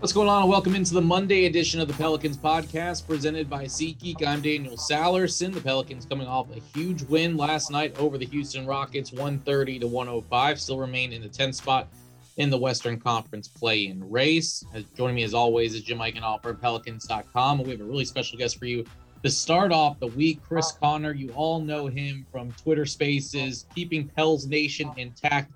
What's going on? welcome into the Monday edition of the Pelicans podcast presented by SeatGeek. I'm Daniel Sallerson. The Pelicans coming off a huge win last night over the Houston Rockets, 130 to 105. Still remain in the 10th spot in the Western Conference play-in race. As, joining me as always is Jim Eichenhofer Pelicans.com. We have a really special guest for you to start off the week. Chris Conner, you all know him from Twitter Spaces, keeping Pels Nation intact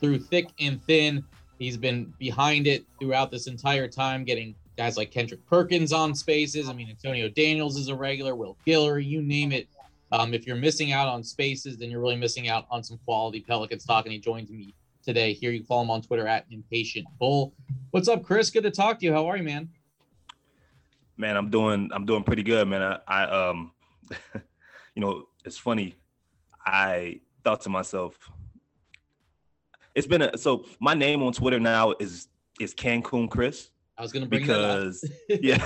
through thick and thin. He's been behind it throughout this entire time, getting guys like Kendrick Perkins on spaces. I mean, Antonio Daniels is a regular, Will Guillory, you name it. Um, if you're missing out on spaces, then you're really missing out on some quality Pelicans talk. And he joins me today. Here you follow him on Twitter at Impatient Bull. What's up, Chris? Good to talk to you. How are you, man? Man, I'm doing I'm doing pretty good, man. I, I um, you know, it's funny. I thought to myself, it's been a so my name on Twitter now is is Cancun Chris. I was gonna bring because yeah,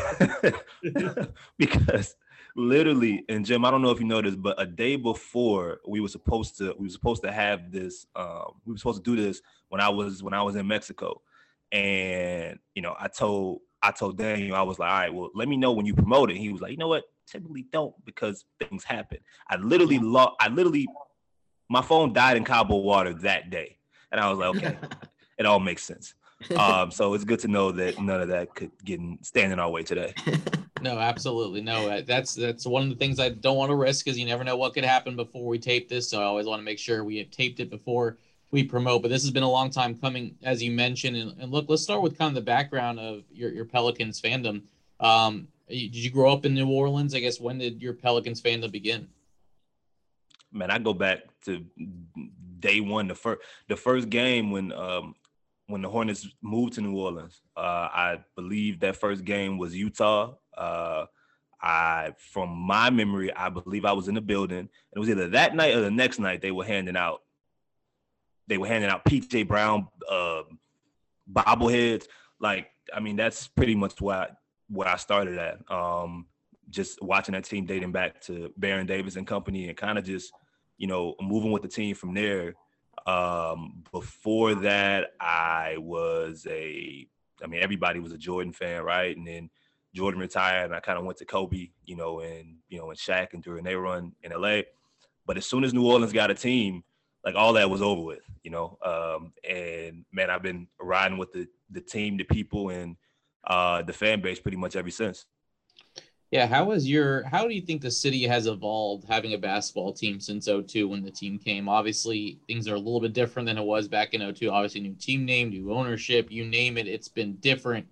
because literally, and Jim, I don't know if you noticed, but a day before we were supposed to we were supposed to have this, um, we were supposed to do this when I was when I was in Mexico, and you know, I told I told Daniel, I was like, all right, well, let me know when you promote it. He was like, you know what, typically don't because things happen. I literally lost. I literally, my phone died in Cabo water that day. And I was like, okay, it all makes sense. Um, so it's good to know that none of that could get in, stand in our way today. No, absolutely. No, uh, that's that's one of the things I don't want to risk because you never know what could happen before we tape this. So I always want to make sure we have taped it before we promote. But this has been a long time coming, as you mentioned. And, and look, let's start with kind of the background of your, your Pelicans fandom. Um, did you grow up in New Orleans? I guess when did your Pelicans fandom begin? Man, I go back to day one, the first the first game when um when the Hornets moved to New Orleans. Uh, I believe that first game was Utah. Uh, I, from my memory, I believe I was in the building. It was either that night or the next night they were handing out. They were handing out PJ Brown uh, bobbleheads. Like, I mean, that's pretty much what I, I started at. Um, just watching that team dating back to Baron Davis and company, and kind of just you know, moving with the team from there. Um, before that, I was a, I mean, everybody was a Jordan fan, right? And then Jordan retired, and I kind of went to Kobe, you know, and you know, and Shaq and during their run in LA. But as soon as New Orleans got a team, like all that was over with, you know. Um, and man, I've been riding with the the team, the people, and uh, the fan base pretty much ever since. Yeah, how is your how do you think the city has evolved having a basketball team since 02 when the team came? Obviously, things are a little bit different than it was back in 02. Obviously, new team name, new ownership, you name it, it's been different.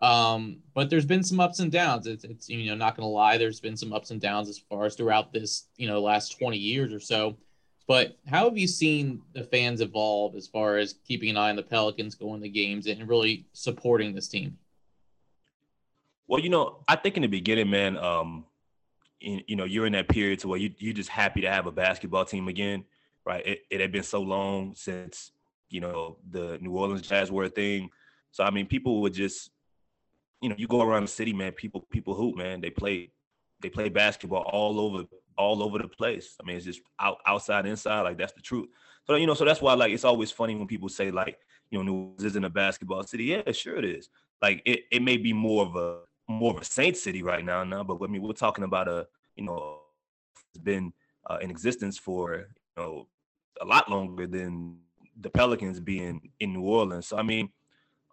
Um, but there's been some ups and downs. It's, it's you know, not gonna lie, there's been some ups and downs as far as throughout this, you know, last 20 years or so. But how have you seen the fans evolve as far as keeping an eye on the Pelicans, going to games, and really supporting this team? Well, you know, I think in the beginning, man, um, in, you know, you're in that period to where you you're just happy to have a basketball team again, right? It, it had been so long since you know the New Orleans Jazz were a thing, so I mean, people would just, you know, you go around the city, man. People people hoop, man. They play they play basketball all over all over the place. I mean, it's just out outside, inside. Like that's the truth. So you know, so that's why like it's always funny when people say like, you know, New Orleans isn't a basketball city. Yeah, sure it is. Like it, it may be more of a more of a Saint city right now. Now, but I mean, we're talking about a you know, it's been uh, in existence for you know a lot longer than the Pelicans being in New Orleans. So I mean,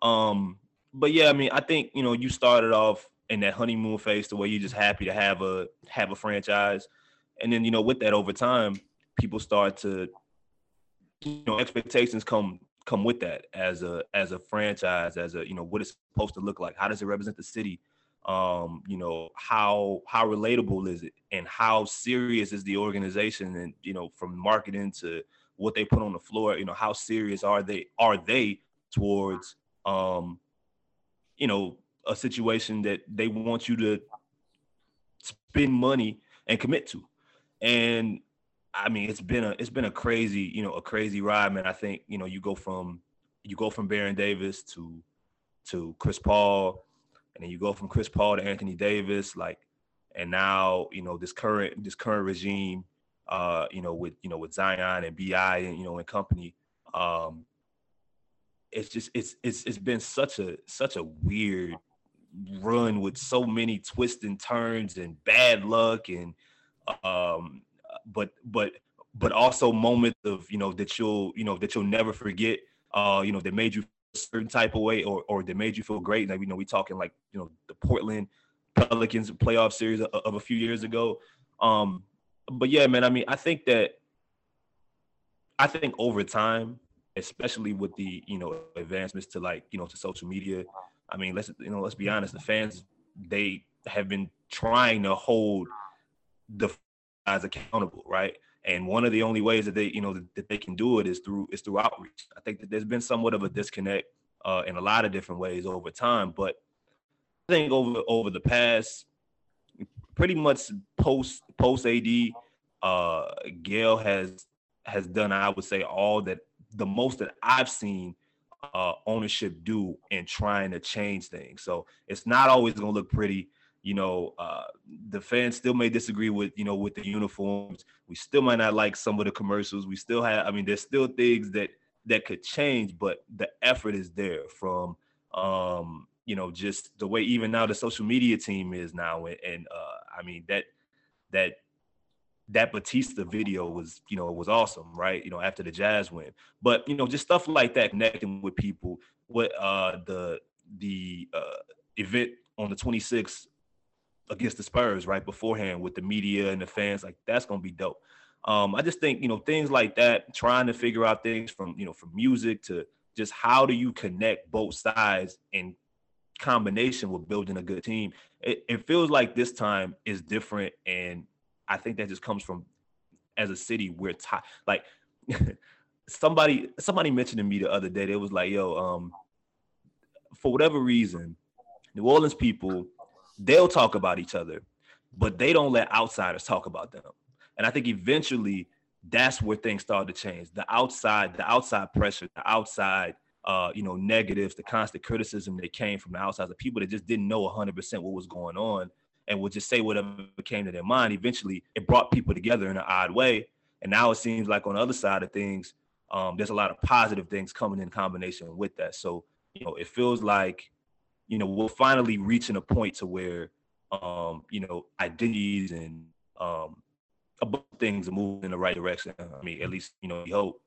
um, but yeah, I mean, I think you know you started off in that honeymoon phase the way you're just happy to have a have a franchise, and then you know with that over time, people start to you know expectations come come with that as a as a franchise as a you know what it's supposed to look like how does it represent the city um you know how how relatable is it? And how serious is the organization? And you know from marketing to what they put on the floor you know how serious are they are they towards um you know a situation that they want you to spend money and commit to? And i mean it's been a it's been a crazy you know a crazy ride man. I think you know you go from you go from baron davis to to chris paul and then you go from Chris Paul to Anthony Davis, like, and now you know this current this current regime, uh, you know with you know with Zion and BI and you know and company, um, it's just it's it's it's been such a such a weird run with so many twists and turns and bad luck and um but but but also moments of you know that you'll you know that you'll never forget uh you know that made you certain type of way or or that made you feel great like you know we talking like you know the Portland Pelicans playoff series of, of a few years ago um but yeah man I mean I think that I think over time especially with the you know advancements to like you know to social media I mean, let's you know, let's be honest. The fans they have been trying to hold the guys accountable, right? And one of the only ways that they, you know, that, they can do it is through is through outreach. I think that there's been somewhat of a disconnect uh, in a lot of different ways over time, but I think over over the past, pretty much post post AD, uh, Gayle has has done, I would say, all that the most that I've seen uh, ownership do in trying to change things. So it's not always going to look pretty. You know, uh, the fans still may disagree with you know with the uniforms. We still might not like some of the commercials. We still have. I mean, there's still things that that could change, but the effort is there from um, you know just the way even now the social media team is now, and, and uh, I mean that that that Batista video was, you know, it was awesome, right? You know, after the Jazz win. But you know, just stuff like that, connecting with people. What uh the the uh event on the 26th against the Spurs right beforehand with the media and the fans, like that's gonna be dope. Um, I just think you know things like that, trying to figure out things from you know from music to just how do you connect both sides in combination with building a good team. It, it feels like this time is different and I think that just comes from as a city we're t- like somebody somebody mentioned to me the other day. They was like, "Yo, um, for whatever reason, New Orleans people they'll talk about each other, but they don't let outsiders talk about them." And I think eventually that's where things start to change. The outside, the outside pressure, the outside uh, you know, negatives, the constant criticism that came from the outside, the people that just didn't know 100% what was going on and would just say whatever came to their mind. Eventually, it brought people together in an odd way. And now it seems like on the other side of things, um, there's a lot of positive things coming in combination with that. So, you know, it feels like, you know, we're finally reaching a point to where, um, you know, identities and um, a bunch of things are moving in the right direction. I mean, at least, you know, we hope.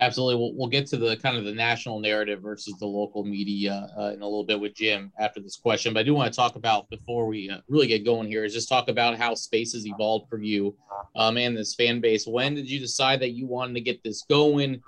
Absolutely. We'll, we'll get to the kind of the national narrative versus the local media uh, in a little bit with Jim after this question. But I do want to talk about before we uh, really get going here is just talk about how space has evolved for you um, and this fan base. When did you decide that you wanted to get this going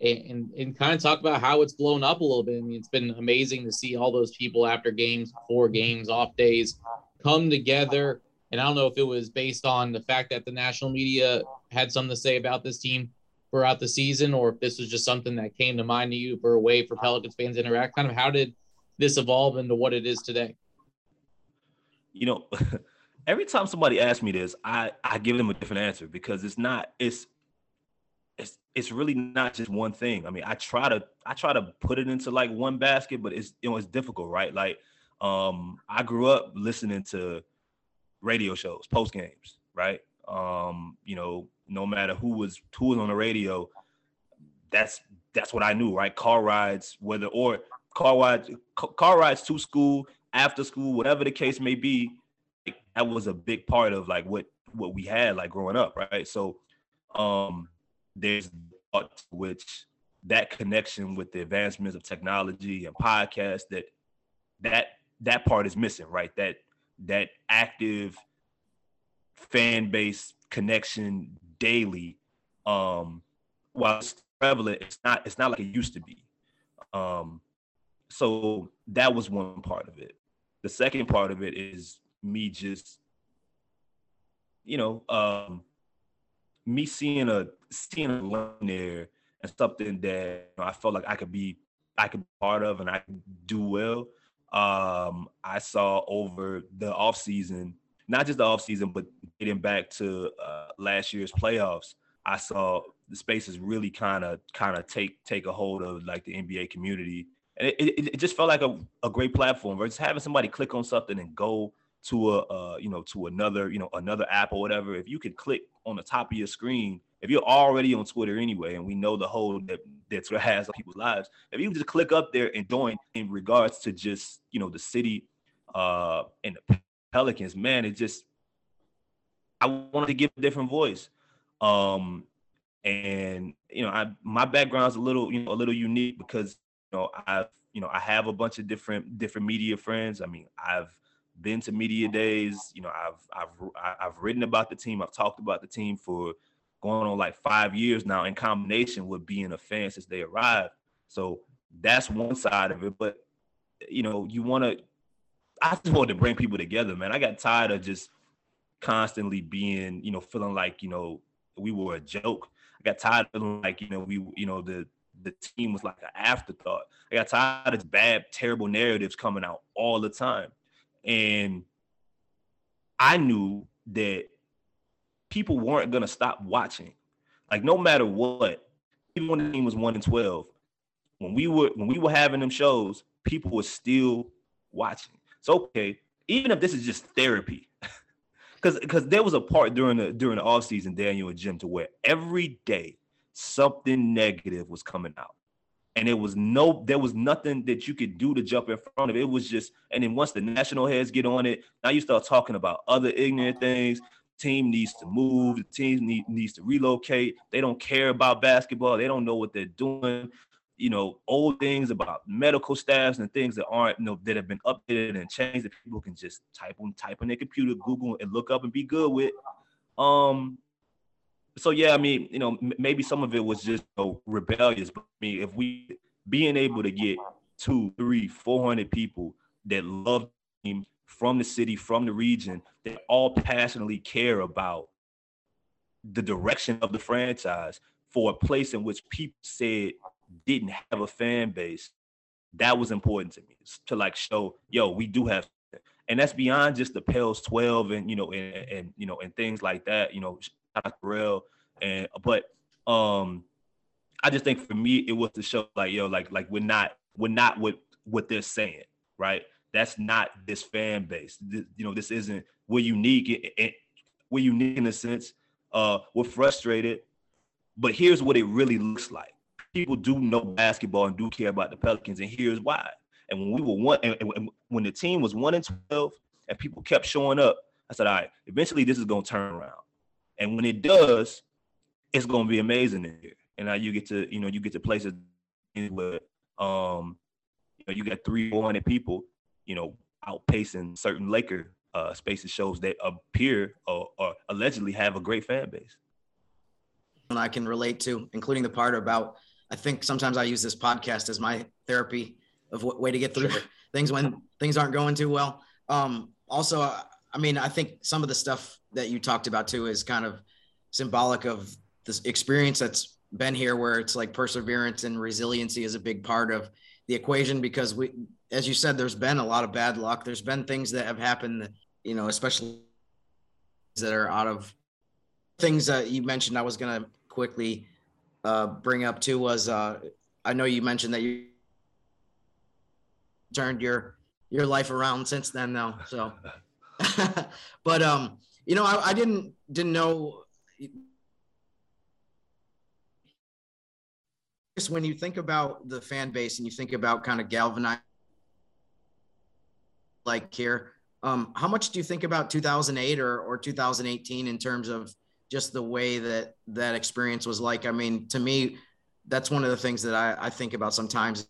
and, and, and kind of talk about how it's blown up a little bit? I mean, it's been amazing to see all those people after games, before games, off days come together. And I don't know if it was based on the fact that the national media had something to say about this team throughout the season, or if this was just something that came to mind to you for a way for Pelicans fans to interact? Kind of how did this evolve into what it is today? You know, every time somebody asks me this, I I give them a different answer because it's not it's it's it's really not just one thing. I mean, I try to I try to put it into like one basket, but it's you know it's difficult, right? Like um I grew up listening to radio shows, post games, right? Um, you know, no matter who was who was on the radio, that's that's what I knew, right? Car rides, whether or car rides, car rides to school, after school, whatever the case may be, that was a big part of like what what we had like growing up, right? So, um, there's which that connection with the advancements of technology and podcasts that that that part is missing, right? That that active fan base connection daily. Um, while it's prevalent, it's not it's not like it used to be. Um, so that was one part of it. The second part of it is me just, you know, um, me seeing a seeing a line there and something that you know, I felt like I could be I could be part of and I could do well. Um, I saw over the off season not just the offseason, but getting back to uh, last year's playoffs, I saw the spaces really kind of kind of take take a hold of like the NBA community, and it, it, it just felt like a, a great platform. Just having somebody click on something and go to a uh, you know to another you know another app or whatever. If you could click on the top of your screen, if you're already on Twitter anyway, and we know the whole that that of has on people's lives. If you just click up there and join in regards to just you know the city uh and the Pelicans, man, it just I wanted to give a different voice. Um and you know, I my background's a little, you know, a little unique because you know, I've you know, I have a bunch of different different media friends. I mean, I've been to media days. You know, I've I've I've written about the team. I've talked about the team for going on like five years now in combination with being a fan since they arrived. So that's one side of it. But you know, you want to. I just wanted to bring people together, man. I got tired of just constantly being, you know, feeling like you know we were a joke. I got tired of like you know we, you know, the the team was like an afterthought. I got tired of bad, terrible narratives coming out all the time. And I knew that people weren't gonna stop watching. Like no matter what, even when the team was one and twelve, when we were when we were having them shows, people were still watching. So okay, even if this is just therapy, because because there was a part during the during the off season, Daniel and Jim, to where every day something negative was coming out. And it was no, there was nothing that you could do to jump in front of it. It was just, and then once the national heads get on it, now you start talking about other ignorant things. Team needs to move, the team need, needs to relocate. They don't care about basketball, they don't know what they're doing. You know, old things about medical staffs and things that aren't, you know, that have been updated and changed that people can just type on type on their computer, Google and look up and be good with. Um, so yeah, I mean, you know, maybe some of it was just you know, rebellious. But I mean, if we being able to get two, three, four hundred people that love him from the city, from the region, that all passionately care about the direction of the franchise for a place in which people said didn't have a fan base, that was important to me to like show, yo, we do have, and that's beyond just the Pels 12 and you know and, and you know and things like that. You know, And but um, I just think for me it was to show like yo, like like we're not we're not what what they're saying, right? That's not this fan base. This, you know, this isn't we're unique. And we're unique in a sense. Uh, we're frustrated, but here's what it really looks like. People do know basketball and do care about the Pelicans, and here's why. And when we were one, and, and when the team was one and twelve, and people kept showing up, I said, all right, eventually this is gonna turn around. And when it does, it's gonna be amazing in here. And now you get to, you know, you get to places where um, you know, you got three, four hundred people, you know, outpacing certain Laker uh spaces shows that appear or, or allegedly have a great fan base. And I can relate to, including the part about I think sometimes I use this podcast as my therapy of what way to get through sure. things when things aren't going too well. Um, also, I mean, I think some of the stuff that you talked about too is kind of symbolic of this experience that's been here where it's like perseverance and resiliency is a big part of the equation because we as you said there's been a lot of bad luck. There's been things that have happened you know especially that are out of things that you mentioned i was going to quickly uh, bring up too was uh, i know you mentioned that you turned your your life around since then though so but um you know I, I didn't didn't know just when you think about the fan base and you think about kind of galvanize like here, um, how much do you think about 2008 or, or 2018 in terms of just the way that that experience was like? I mean, to me, that's one of the things that I, I think about sometimes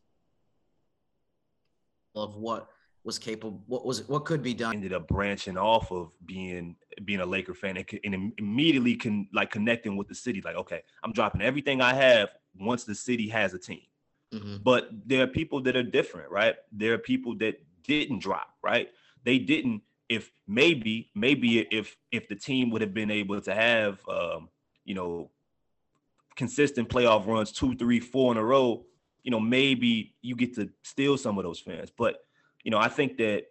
of what was capable, what was what could be done. Ended up branching off of being being a Laker fan and, and immediately can like connecting with the city. Like, okay, I'm dropping everything I have once the city has a team. Mm-hmm. But there are people that are different, right? There are people that didn't drop, right? They didn't. If maybe, maybe if if the team would have been able to have, um, you know, consistent playoff runs, two, three, four in a row, you know, maybe you get to steal some of those fans. But you know, I think that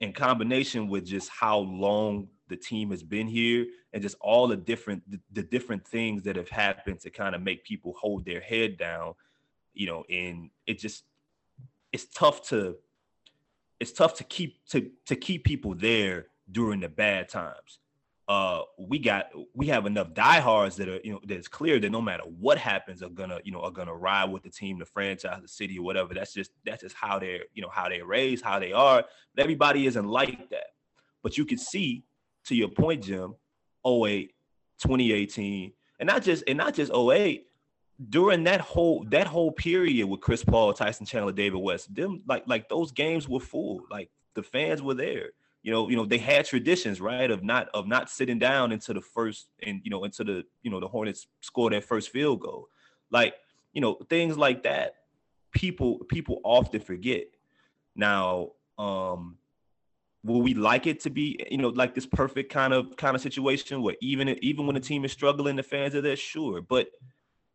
in combination with just how long the team has been here and just all the different the, the different things that have happened to kind of make people hold their head down you know and it just it's tough to it's tough to keep to to keep people there during the bad times uh, we got we have enough diehards that are you know that's clear that no matter what happens are gonna you know are gonna ride with the team, the franchise, the city, or whatever. That's just that's just how they're you know how they're raised, how they are. But everybody isn't like that. But you could see, to your point, Jim, 08, 2018, and not just and not just 08, during that whole that whole period with Chris Paul, Tyson Chandler, David West, them like like those games were full. Like the fans were there you know, you know, they had traditions, right, of not of not sitting down into the first and you know into the you know the Hornets score their first field goal, like you know things like that. People people often forget. Now, um, will we like it to be you know like this perfect kind of kind of situation where even even when the team is struggling, the fans are there, sure, but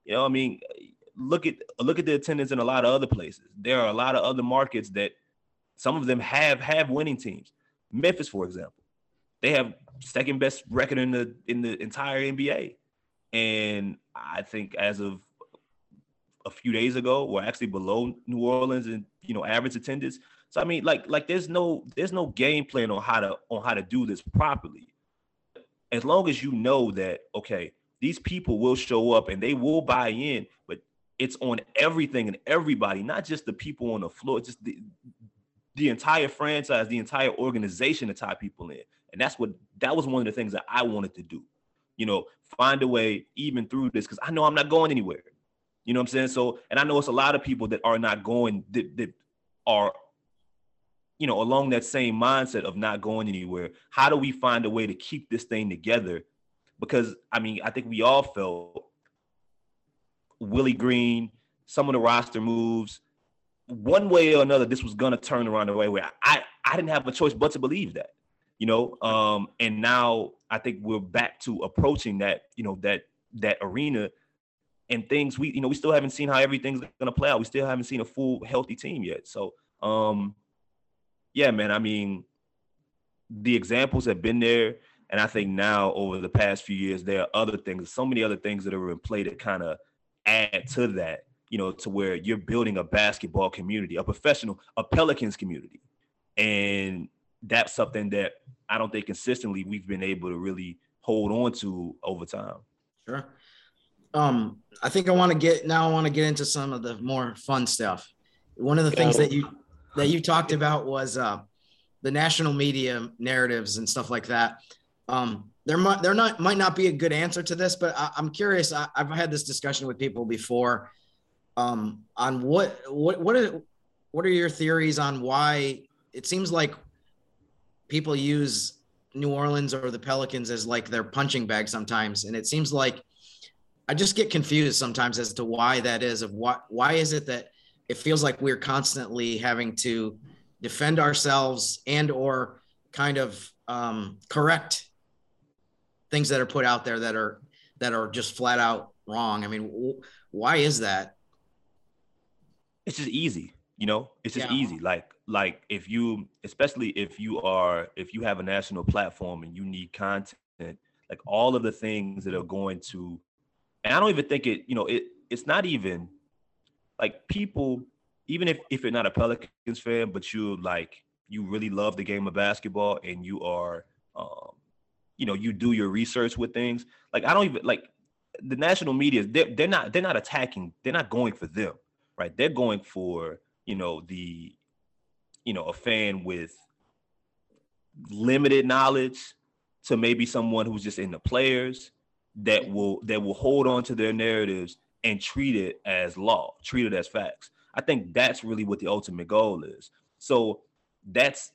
you know, I mean, look at look at the attendance in a lot of other places. There are a lot of other markets that some of them have have winning teams Memphis, for example, they have second best record in the in the entire NBA, and I think as of a few days ago, we're actually below New Orleans and you know average attendance. So I mean, like like there's no there's no game plan on how to on how to do this properly. As long as you know that okay, these people will show up and they will buy in, but it's on everything and everybody, not just the people on the floor, just the the entire franchise, the entire organization to tie people in. And that's what that was one of the things that I wanted to do. You know, find a way even through this because I know I'm not going anywhere. You know what I'm saying? So, and I know it's a lot of people that are not going that, that are, you know, along that same mindset of not going anywhere. How do we find a way to keep this thing together? Because I mean, I think we all felt Willie Green, some of the roster moves, one way or another, this was gonna turn around the way where I I didn't have a choice but to believe that, you know. Um, and now I think we're back to approaching that, you know, that that arena and things we you know we still haven't seen how everything's gonna play out. We still haven't seen a full healthy team yet. So um, yeah, man. I mean, the examples have been there, and I think now over the past few years there are other things, so many other things that are in play to kind of add to that you know, to where you're building a basketball community, a professional, a Pelicans community. And that's something that I don't think consistently we've been able to really hold on to over time. Sure. Um, I think I want to get now I want to get into some of the more fun stuff. One of the things that you that you talked about was uh the national media narratives and stuff like that. Um, there might there not might not be a good answer to this, but I, am curious. I, have had this discussion with people before um, on what what what are what are your theories on why it seems like people use New Orleans or the Pelicans as like their punching bag sometimes, and it seems like I just get confused sometimes as to why that is. Of what why is it that it feels like we're constantly having to defend ourselves and or kind of um, correct things that are put out there that are that are just flat out wrong. I mean, why is that? It's just easy you know it's just yeah. easy like like if you especially if you are if you have a national platform and you need content like all of the things that are going to and i don't even think it you know it it's not even like people even if if you're not a pelicans fan but you like you really love the game of basketball and you are um you know you do your research with things like i don't even like the national media they're, they're not they're not attacking they're not going for them right? They're going for, you know, the, you know, a fan with limited knowledge to maybe someone who's just in the players that will that will hold on to their narratives and treat it as law, treat it as facts. I think that's really what the ultimate goal is. So that's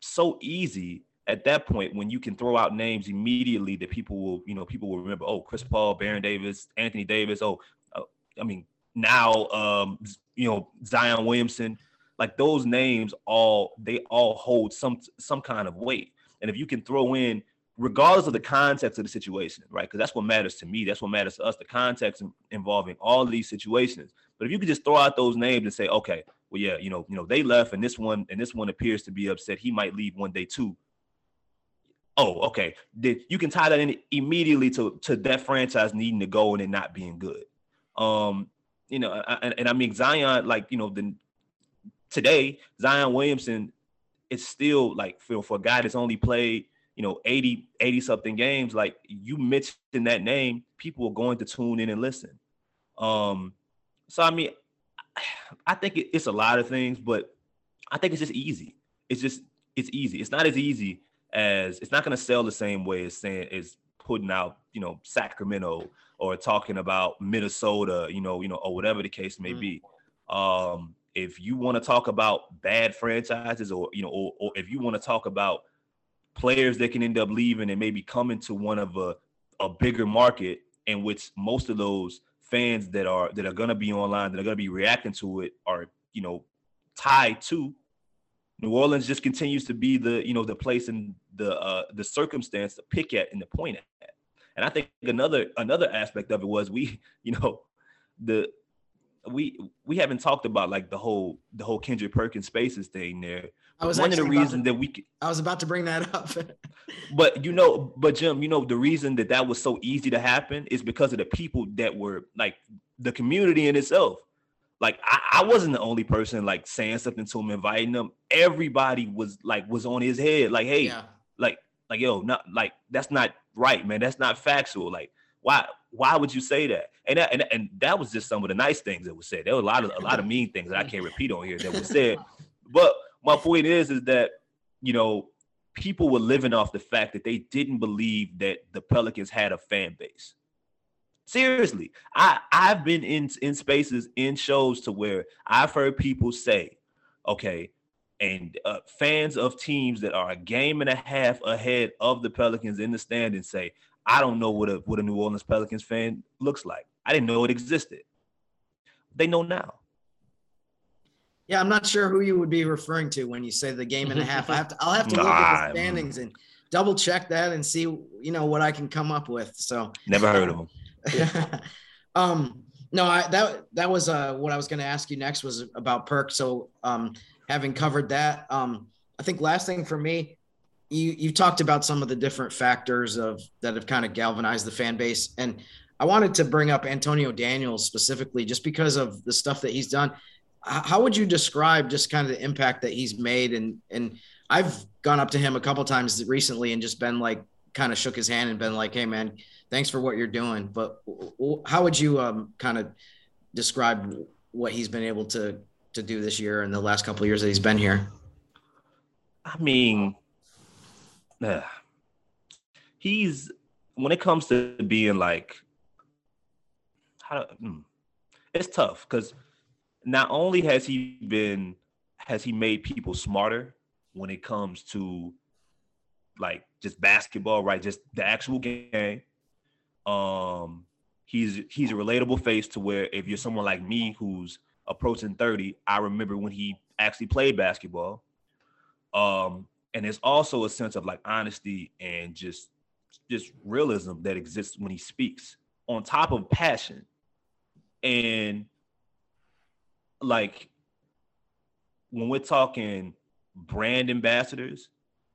so easy at that point when you can throw out names immediately that people will, you know, people will remember. Oh, Chris Paul, Baron Davis, Anthony Davis. Oh, uh, I mean, now um, you know Zion Williamson, like those names all they all hold some some kind of weight. And if you can throw in, regardless of the context of the situation, right? Because that's what matters to me. That's what matters to us. The context involving all these situations. But if you could just throw out those names and say, okay, well, yeah, you know, you know, they left, and this one and this one appears to be upset. He might leave one day too. Oh, okay. Then you can tie that in immediately to to that franchise needing to go and it not being good. Um, you know, and, and I mean Zion, like you know, the today Zion Williamson is still like for for a guy that's only played you know 80 80 something games like you mentioned that name people are going to tune in and listen. Um so i mean i think it's a lot of things but i think it's just easy. It's just it's easy. It's not as easy as it's not going to sell the same way as saying as putting out you know sacramento or talking about minnesota you know you know or whatever the case may mm. be um if you want to talk about bad franchises or you know or, or if you want to talk about players that can end up leaving and maybe coming to one of a, a bigger market in which most of those fans that are that are going to be online that are going to be reacting to it are you know tied to New Orleans just continues to be the you know the place and the uh, the circumstance to pick at and to point at. And I think another another aspect of it was we you know the we we haven't talked about like the whole the whole Kendrick Perkins spaces thing there. I was one of the reasons to, that we could, I was about to bring that up. but you know, but Jim, you know, the reason that that was so easy to happen is because of the people that were like the community in itself. Like I, I wasn't the only person like saying something to him, inviting him. Everybody was like was on his head, like, hey, yeah. like, like, yo, not like that's not right, man. That's not factual. Like, why why would you say that? And that, and, and that was just some of the nice things that was said. There were a lot of a lot of mean things that I can't repeat on here that was said. But my point is, is that you know people were living off the fact that they didn't believe that the Pelicans had a fan base. Seriously, I I've been in in spaces in shows to where I've heard people say, okay, and uh, fans of teams that are a game and a half ahead of the Pelicans in the standings say, I don't know what a what a New Orleans Pelicans fan looks like. I didn't know it existed. They know now. Yeah, I'm not sure who you would be referring to when you say the game and a half. I have to I'll have to look at the standings and double check that and see you know what I can come up with. So never heard of them. um no, I that that was uh what I was gonna ask you next was about perk. So um having covered that, um I think last thing for me, you you talked about some of the different factors of that have kind of galvanized the fan base and I wanted to bring up Antonio Daniels specifically just because of the stuff that he's done. How would you describe just kind of the impact that he's made and and I've gone up to him a couple times recently and just been like kind of shook his hand and been like, "Hey man, thanks for what you're doing." But how would you um, kind of describe what he's been able to to do this year and the last couple of years that he's been here? I mean, he's when it comes to being like how hmm, it's tough because not only has he been has he made people smarter when it comes to like just basketball, right? Just the actual game. Um, he's he's a relatable face to where if you're someone like me who's approaching 30, I remember when he actually played basketball. Um, and there's also a sense of like honesty and just just realism that exists when he speaks on top of passion and like when we're talking brand ambassadors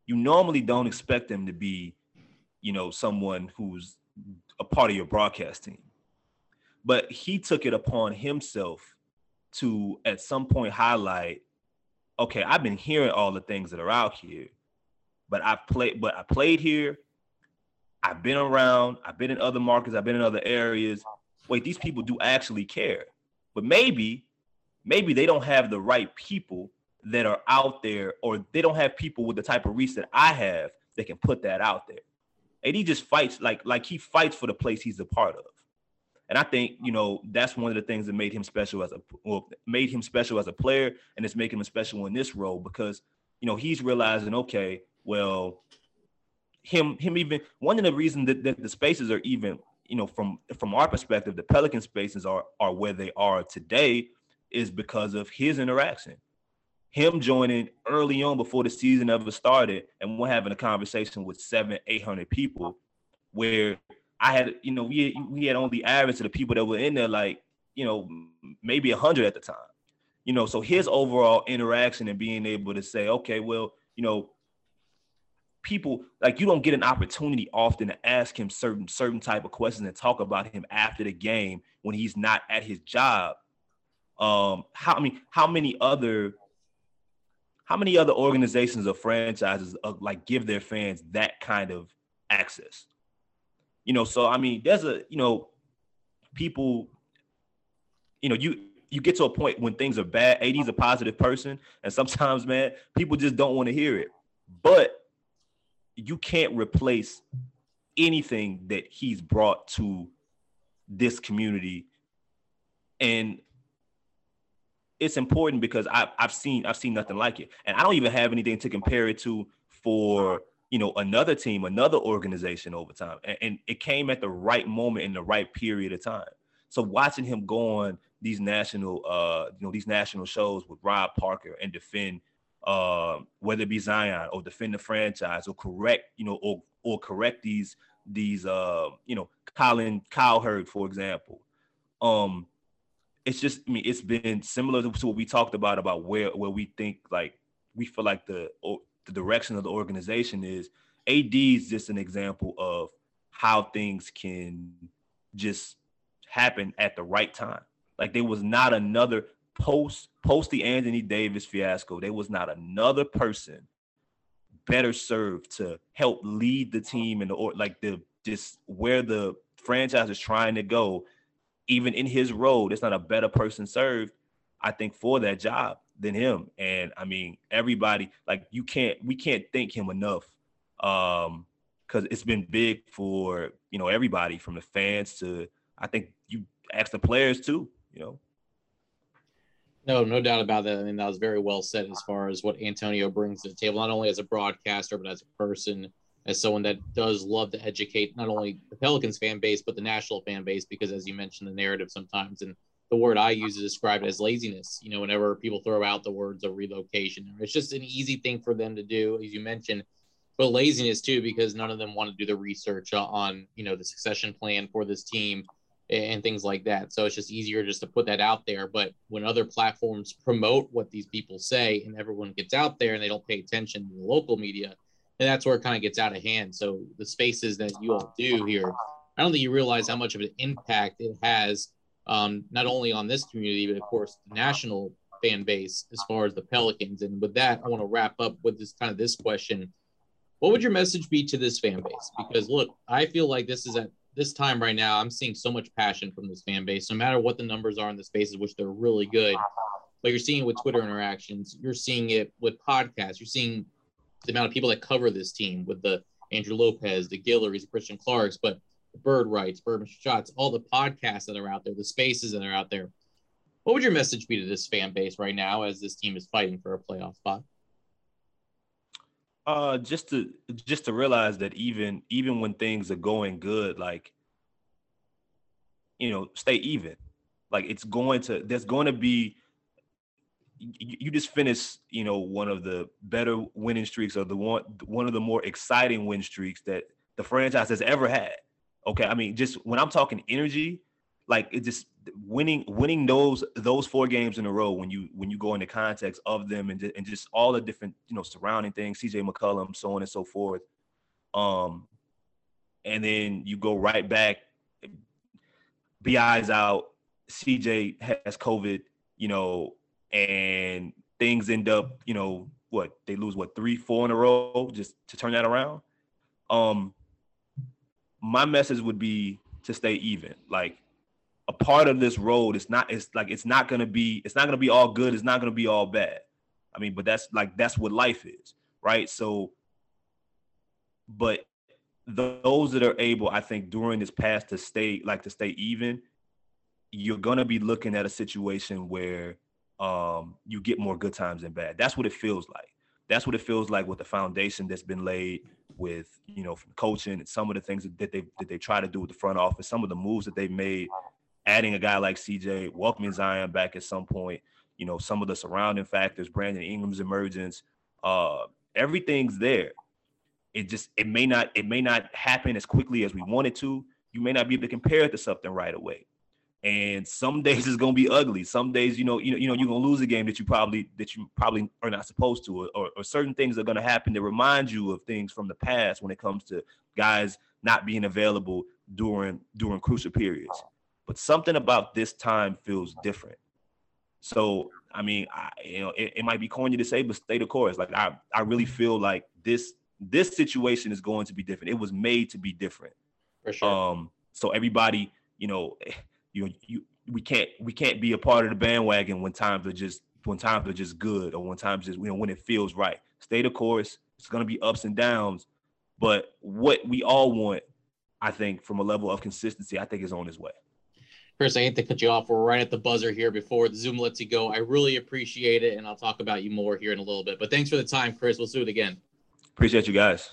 you normally don't expect them to be you know someone who's a part of your broadcast team but he took it upon himself to at some point highlight okay, I've been hearing all the things that are out here, but I've played, but I played here. I've been around. I've been in other markets. I've been in other areas. Wait, these people do actually care, but maybe, maybe they don't have the right people that are out there, or they don't have people with the type of reach that I have that can put that out there. And he just fights like like he fights for the place he's a part of. And I think you know that's one of the things that made him special as a well, made him special as a player, and it's making him special in this role because you know he's realizing, okay, well, him him even one of the reasons that, that the spaces are even you know from from our perspective, the Pelican spaces are are where they are today is because of his interaction. Him joining early on before the season ever started, and we're having a conversation with seven, eight hundred people, where I had, you know, we we had only average of the people that were in there, like, you know, maybe a hundred at the time. You know, so his overall interaction and being able to say, okay, well, you know, people like you don't get an opportunity often to ask him certain certain type of questions and talk about him after the game when he's not at his job. Um, how I mean, how many other how many other organizations or franchises uh, like give their fans that kind of access? You know, so I mean, there's a you know, people, you know, you you get to a point when things are bad. AD's a positive person, and sometimes, man, people just don't want to hear it. But you can't replace anything that he's brought to this community, and it's important because I, I've seen I've seen nothing like it, and I don't even have anything to compare it to for you know another team, another organization over time, and, and it came at the right moment in the right period of time. So watching him go on these national, uh, you know, these national shows with Rob Parker and defend, uh, whether it be Zion or defend the franchise or correct, you know, or or correct these these, uh, you know, Colin Cowherd, for example. Um, it's just, I mean, it's been similar to what we talked about about where where we think like we feel like the the direction of the organization is. AD is just an example of how things can just happen at the right time. Like there was not another post post the Anthony Davis fiasco. There was not another person better served to help lead the team and the or like the just where the franchise is trying to go. Even in his role, there's not a better person served. I think for that job than him. And I mean, everybody like you can't we can't thank him enough. Um, because it's been big for you know everybody from the fans to I think you ask the players too you know. No, no doubt about that. I mean, that was very well said as far as what Antonio brings to the table, not only as a broadcaster, but as a person, as someone that does love to educate not only the Pelicans fan base, but the national fan base, because as you mentioned, the narrative sometimes, and the word I use to describe it as laziness. You know, whenever people throw out the words of relocation, it's just an easy thing for them to do, as you mentioned, but laziness too, because none of them want to do the research on, you know, the succession plan for this team and things like that. So it's just easier just to put that out there. But when other platforms promote what these people say and everyone gets out there and they don't pay attention to the local media, and that's where it kind of gets out of hand. So the spaces that you all do here, I don't think you realize how much of an impact it has, um, not only on this community, but of course the national fan base as far as the Pelicans. And with that, I want to wrap up with this kind of this question. What would your message be to this fan base? Because look, I feel like this is at this time right now, I'm seeing so much passion from this fan base. No matter what the numbers are in the spaces, which they're really good, but you're seeing it with Twitter interactions, you're seeing it with podcasts, you're seeing the amount of people that cover this team with the Andrew Lopez, the Guillorys, the Christian Clarks, but the Bird Writes, Bourbon Shots, all the podcasts that are out there, the spaces that are out there. What would your message be to this fan base right now as this team is fighting for a playoff spot? Uh, just to just to realize that even even when things are going good, like you know, stay even. Like it's going to there's going to be you, just finished, you know, one of the better winning streaks or the one one of the more exciting win streaks that the franchise has ever had. Okay, I mean, just when I'm talking energy, like it just winning winning those those four games in a row when you when you go into context of them and, and just all the different you know surrounding things CJ McCollum so on and so forth um and then you go right back BI's out CJ has COVID you know and things end up you know what they lose what three four in a row just to turn that around um my message would be to stay even like a part of this road. It's not. It's like it's not gonna be. It's not gonna be all good. It's not gonna be all bad. I mean, but that's like that's what life is, right? So, but those that are able, I think, during this path to stay like to stay even, you're gonna be looking at a situation where um, you get more good times than bad. That's what it feels like. That's what it feels like with the foundation that's been laid with you know from coaching and some of the things that they that they try to do with the front office, some of the moves that they've made adding a guy like CJ, welcoming Zion back at some point, you know, some of the surrounding factors, Brandon Ingram's emergence, uh, everything's there. It just it may not it may not happen as quickly as we want it to. You may not be able to compare it to something right away. And some days it's gonna be ugly. Some days, you know, you know, you know, you're gonna lose a game that you probably that you probably are not supposed to, or, or, or certain things are gonna happen that remind you of things from the past when it comes to guys not being available during during crucial periods but something about this time feels different. So I mean, I, you know, it, it, might be corny to say, but stay the course. Like I, I really feel like this this situation is going to be different. It was made to be different. For sure. Um, so everybody, you know, you you we can't we can't be a part of the bandwagon when times are just when times are just good or when times just you know when it feels right. Stay the course. It's gonna be ups and downs, but what we all want, I think, from a level of consistency, I think is on its way. Chris, I hate to cut you off. We're right at the buzzer here before the Zoom lets you go. I really appreciate it, and I'll talk about you more here in a little bit. But thanks for the time, Chris. We'll do it again. Appreciate you guys.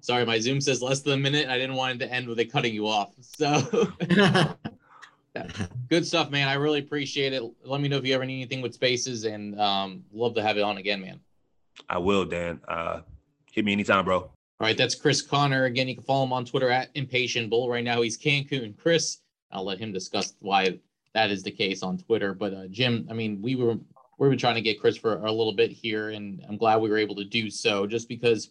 Yeah. Sorry, my Zoom says less than a minute. I didn't want it to end with it cutting you off. So good stuff, man. I really appreciate it. Let me know if you ever need anything with spaces, and um, love to have it on again, man. I will, Dan. Uh, hit me anytime, bro. All right, that's Chris Conner. Again, you can follow him on Twitter at Impatient Bull. Right now, he's Cancun. Chris I'll let him discuss why that is the case on Twitter. But uh, Jim, I mean, we were we were trying to get Chris for a little bit here, and I'm glad we were able to do so, just because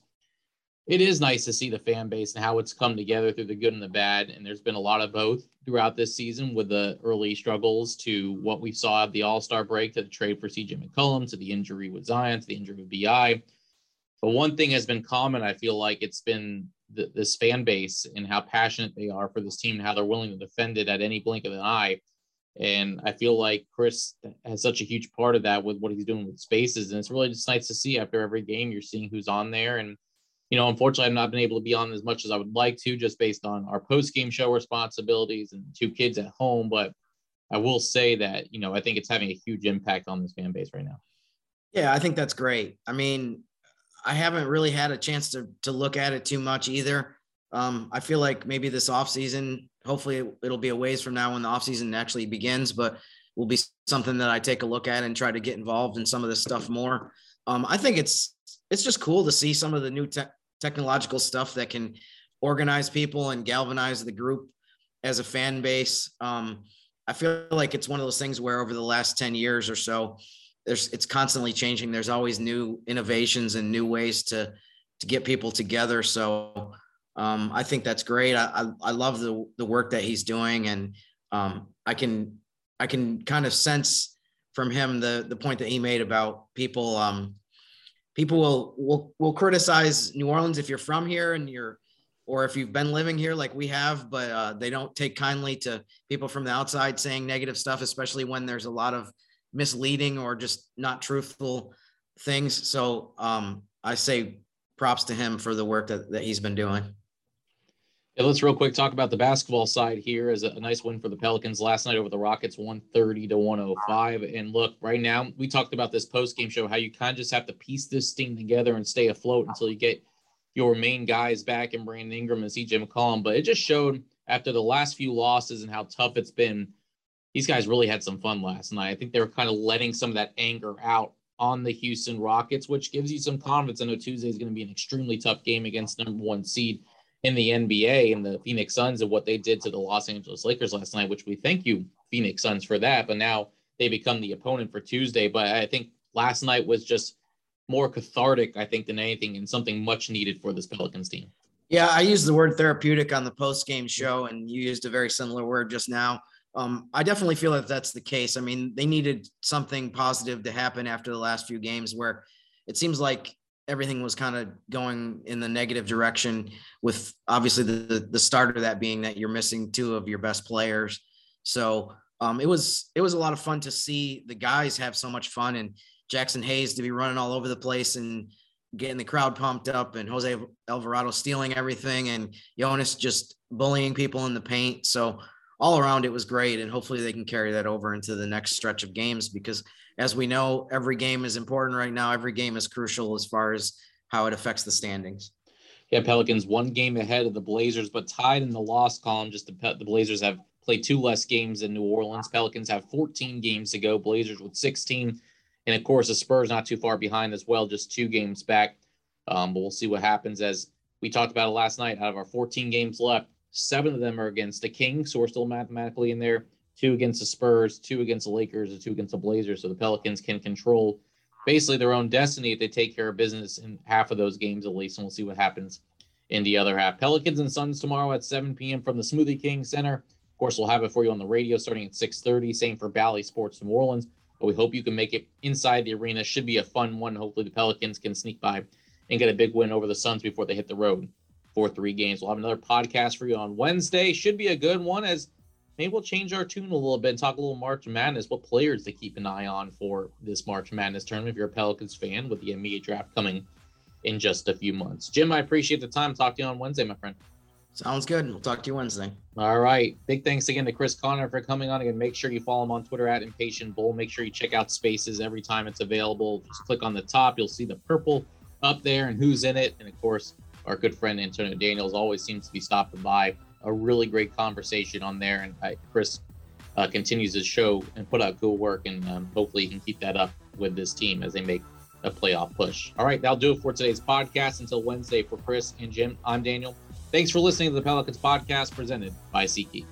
it is nice to see the fan base and how it's come together through the good and the bad. And there's been a lot of both throughout this season, with the early struggles to what we saw at the All Star break, to the trade for CJ McCollum, to the injury with Zion, to the injury with BI. But one thing has been common. I feel like it's been the, this fan base and how passionate they are for this team and how they're willing to defend it at any blink of an eye. And I feel like Chris has such a huge part of that with what he's doing with spaces. And it's really just nice to see after every game, you're seeing who's on there. And, you know, unfortunately, I've not been able to be on as much as I would like to just based on our post game show responsibilities and two kids at home. But I will say that, you know, I think it's having a huge impact on this fan base right now. Yeah, I think that's great. I mean, I haven't really had a chance to to look at it too much either. Um, I feel like maybe this off season, hopefully it'll be a ways from now when the off season actually begins, but will be something that I take a look at and try to get involved in some of this stuff more. Um, I think it's it's just cool to see some of the new te- technological stuff that can organize people and galvanize the group as a fan base. Um, I feel like it's one of those things where over the last 10 years or so, there's it's constantly changing. There's always new innovations and new ways to to get people together. So um, I think that's great. I, I, I love the the work that he's doing, and um, I can I can kind of sense from him the the point that he made about people um, people will will will criticize New Orleans if you're from here and you're or if you've been living here like we have, but uh, they don't take kindly to people from the outside saying negative stuff, especially when there's a lot of misleading or just not truthful things. So um, I say props to him for the work that, that he's been doing. Let's real quick talk about the basketball side here as a, nice win for the Pelicans last night over the Rockets, 130 to 105. And look, right now, we talked about this post game show, how you kind of just have to piece this thing together and stay afloat until you get your main guys back in Brandon Ingram and CJ McCollum. But it just showed after the last few losses and how tough it's been these guys really had some fun last night. I think they were kind of letting some of that anger out on the Houston Rockets, which gives you some confidence. I know Tuesday is going to be an extremely tough game against number one seed in the NBA and the Phoenix Suns and what they did to the Los Angeles Lakers last night, which we thank you, Phoenix Suns, for that. But now they become the opponent for Tuesday. But I think last night was just more cathartic, I think, than anything, and something much needed for this Pelicans team. Yeah, I used the word therapeutic on the post game show, and you used a very similar word just now um, I definitely feel that that's the case. I mean, they needed something positive to happen after the last few games where it seems like everything was kind of going in the negative direction with obviously the, the start of that being that you're missing two of your best players. So um, it was it was a lot of fun to see the guys have so much fun and Jaxson Hayes to be running all over the place and getting the crowd pumped up and Jose Alvarado stealing everything and Jonas just bullying people in the paint. So all around it was great and hopefully they can carry that over into the next stretch of games because as we know every game is important right now. Every game is crucial as far as how it affects the standings. Yeah pelicans one game ahead of the blazers but tied in the loss column just the, the blazers have played two less games than new orleans. Pelicans have 14 games to go blazers with 16 and of course the spurs not too far behind as well just two games back. Um, but we'll see what happens. As we talked about it last night out of our 14 games left Seven of them are against the Kings, so we're still mathematically in there. Two against the Spurs, two against the Lakers, and two against the Blazers. So the Pelicans can control basically their own destiny if they take care of business in half of those games at least, and we'll see what happens in the other half. Pelicans and Suns tomorrow at 7 p.m. from the Smoothie King Center. Of course, we'll have it for you on the radio starting at 6:30. Same for Bally Sports New Orleans. But we hope you can make it inside the arena. Should be a fun one. Hopefully, the Pelicans can sneak by and get a big win over the Suns before they hit the road for three games. We'll have another podcast for you on Wednesday. Should be a good one as maybe we'll change our tune a little bit and talk a little March Madness. What players to keep an eye on for this March Madness tournament if you're a Pelicans fan with the NBA draft coming in just a few months. Jim, I appreciate the time. Talk to you on Wednesday, my friend. Sounds good. We'll talk to you Wednesday. All right. Big thanks again to Chris Conner for coming on. Again, make sure you follow him on Twitter at Impatient Bull. Make sure you check out Spaces every time it's available. Just click on the top. You'll see the purple up there and who's in it. And of course, our good friend Antonio Daniels always seems to be stopping by. A really great conversation on there. And I, Chris uh, continues his show and put out good work. And um, hopefully he can keep that up with this team as they make a playoff push. All right. That'll do it for today's podcast. Until Wednesday for Chris and Jim, I'm Daniel. Thanks for listening to the Pelicans podcast presented by SeatGeek.